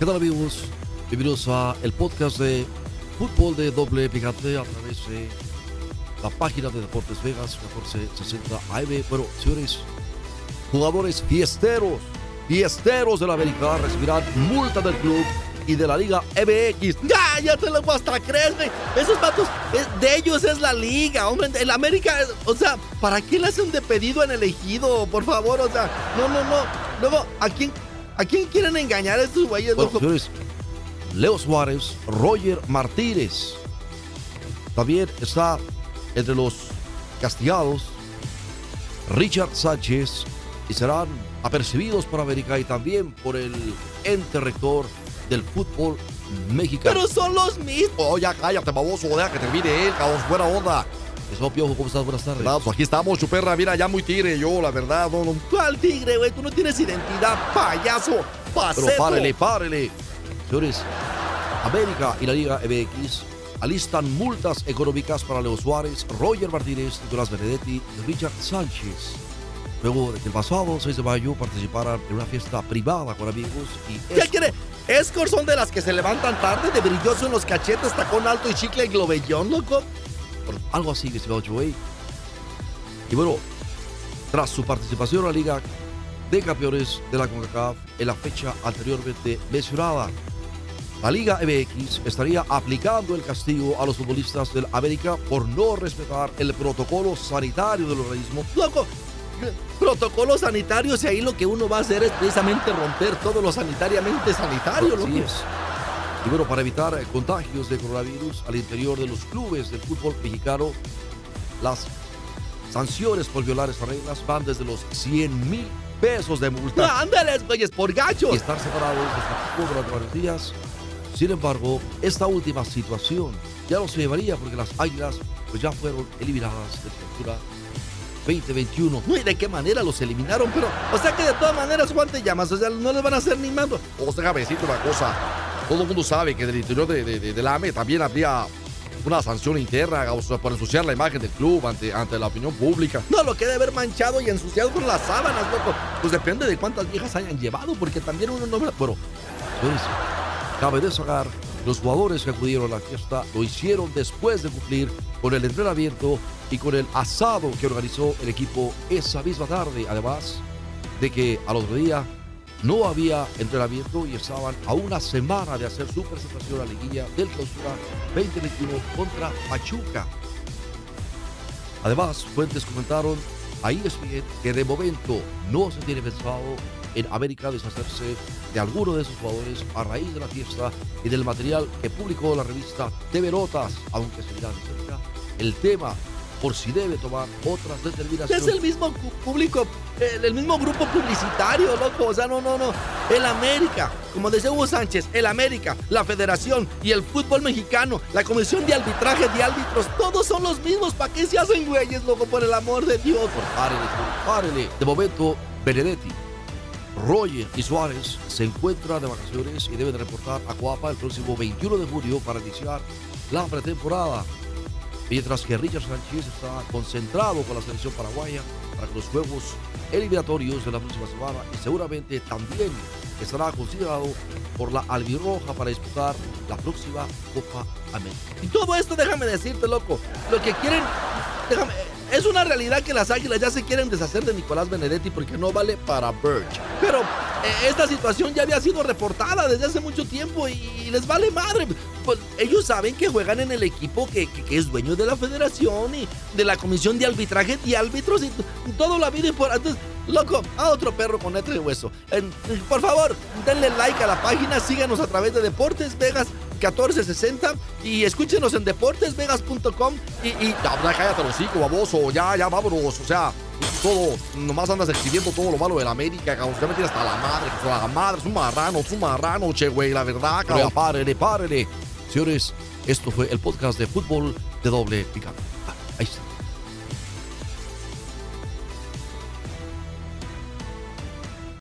¿Qué tal amigos? Bienvenidos a el podcast de fútbol de doble picante a través de la página de Deportes Vegas 1460 AM. Bueno, señores, jugadores fiesteros, fiesteros de la América recibirán multa del club y de la Liga MX. Ya, ya te lo hasta crees. Esos vatos, eh, de ellos es la liga, hombre. El América, o sea, ¿para qué le hacen de pedido en elegido? Por favor, o sea, no, no, no. Luego, ¿a quién, a quién quieren engañar a estos güeyes? Bueno, señores, Leo Suárez, Roger Martínez. También está entre los castigados Richard Sánchez y serán apercibidos por América y también por el ente rector del fútbol mexicano. Pero son los mismos. Oh, ya cállate, baboso, deja que termine él, cabrón, buena onda. Eso, Piojo, ¿cómo estás? Buenas tardes. Pues aquí estamos, chuperra, mira, ya muy tigre yo, la verdad, no, no. ¿Cuál tigre, güey? Tú no tienes identidad, payaso, paseto. Pero párele, párele. Señores, América y la Liga MX alistan multas económicas para Leo Suárez, Roger Martínez, Nicolás Benedetti y Richard Sánchez. Luego de que el pasado 6 de mayo participaran en una fiesta privada con amigos y... ¿Qué quiere? Escort son de las que se levantan tarde, de brilloso en los cachetes, tacón alto y chicle y globellón, loco. Algo así, estimado Joey. Y bueno, tras su participación en la Liga de Campeones de la CONCACAF en la fecha anteriormente mencionada, la Liga MX estaría aplicando el castigo a los futbolistas del América por no respetar el protocolo sanitario del organismo. Loco, protocolo sanitario y ahí lo que uno va a hacer es precisamente romper todo lo sanitariamente sanitario. Así es. Y bueno, para evitar contagios de coronavirus al interior de los clubes del fútbol mexicano, las sanciones por violar estas reglas van desde los 100 mil pesos de multa. No, ándales, güeyes, por gachos. Y estar separados de durante varios días. Sin embargo, esta última situación ya no se llevaría porque las águilas pues ya fueron eliminadas de cultura 2021. No, ¿y de qué manera los eliminaron? Pero, o sea que de todas maneras, Juan te llamas, o sea, no les van a hacer ni mando. O sea, decirte una cosa. Todo el mundo sabe que del interior de, de, la AME también habría una sanción interna o por ensuciar la imagen del club ante, ante la opinión pública. No, lo que debe haber manchado y ensuciado con las sábanas, loco. Pues depende de cuántas viejas hayan llevado, porque también uno no... Pero, pues, cabe destacar los jugadores que acudieron a la fiesta lo hicieron después de cumplir con el entrenamiento y con el asado que organizó el equipo esa misma tarde. Además de que al otro día no había entrenamiento y estaban a una semana de hacer su presentación a la liguilla del clausura 2021 contra Pachuca. Además, fuentes comentaron ahí es bien que de momento no se tiene pensado en América deshacerse de alguno de sus jugadores a raíz de la fiesta y del material que publicó la revista TV Notas, aunque se mirá de cerca el tema por si debe tomar otras determinaciones. Es el mismo público, el, mismo grupo publicitario, loco. O sea, no, no, no. El América, como decía Hugo Sánchez, el América, la Federación y el fútbol mexicano, la Comisión de Arbitraje de Árbitros, todos son los mismos. ¿Para qué se hacen güeyes, loco? Por el amor de Dios. Párele, párele. De momento, Benedetti Roger y Suárez se encuentran de vacaciones y deben reportar a Coapa el próximo 21 de julio para iniciar la pretemporada. Mientras que Richard Sánchez está concentrado con la selección paraguaya para los juegos eliminatorios de la próxima semana y seguramente también estará considerado por la albirroja para disputar la próxima Copa América. Y todo esto, déjame decirte, loco, lo que quieren, déjame, es una realidad que las águilas ya se quieren deshacer de Nicolás Benedetti porque no vale para Birch. Pero eh, esta situación ya había sido reportada desde hace mucho tiempo y, les vale madre. Pues ellos saben que juegan en el equipo que, es dueño de la federación y de la comisión de arbitraje y árbitros y todo la vida y por antes. Loco, a otro perro con de hueso. por favor, denle like a la página, síganos a través de Deportes Vegas 1460 y escúchenos en deportesvegas.com y, y ya, cállate los hijos, baboso, ya, ya, vámonos, o sea, todo, nomás andas exhibiendo todo lo malo de la América, cabrón, usted me tiene hasta la madre, que la madre, es un marrano, es un marrano, che, güey, la verdad, cabrón. Párele, párele. Señores, esto fue el podcast de fútbol de doble picante. Ah, ahí está.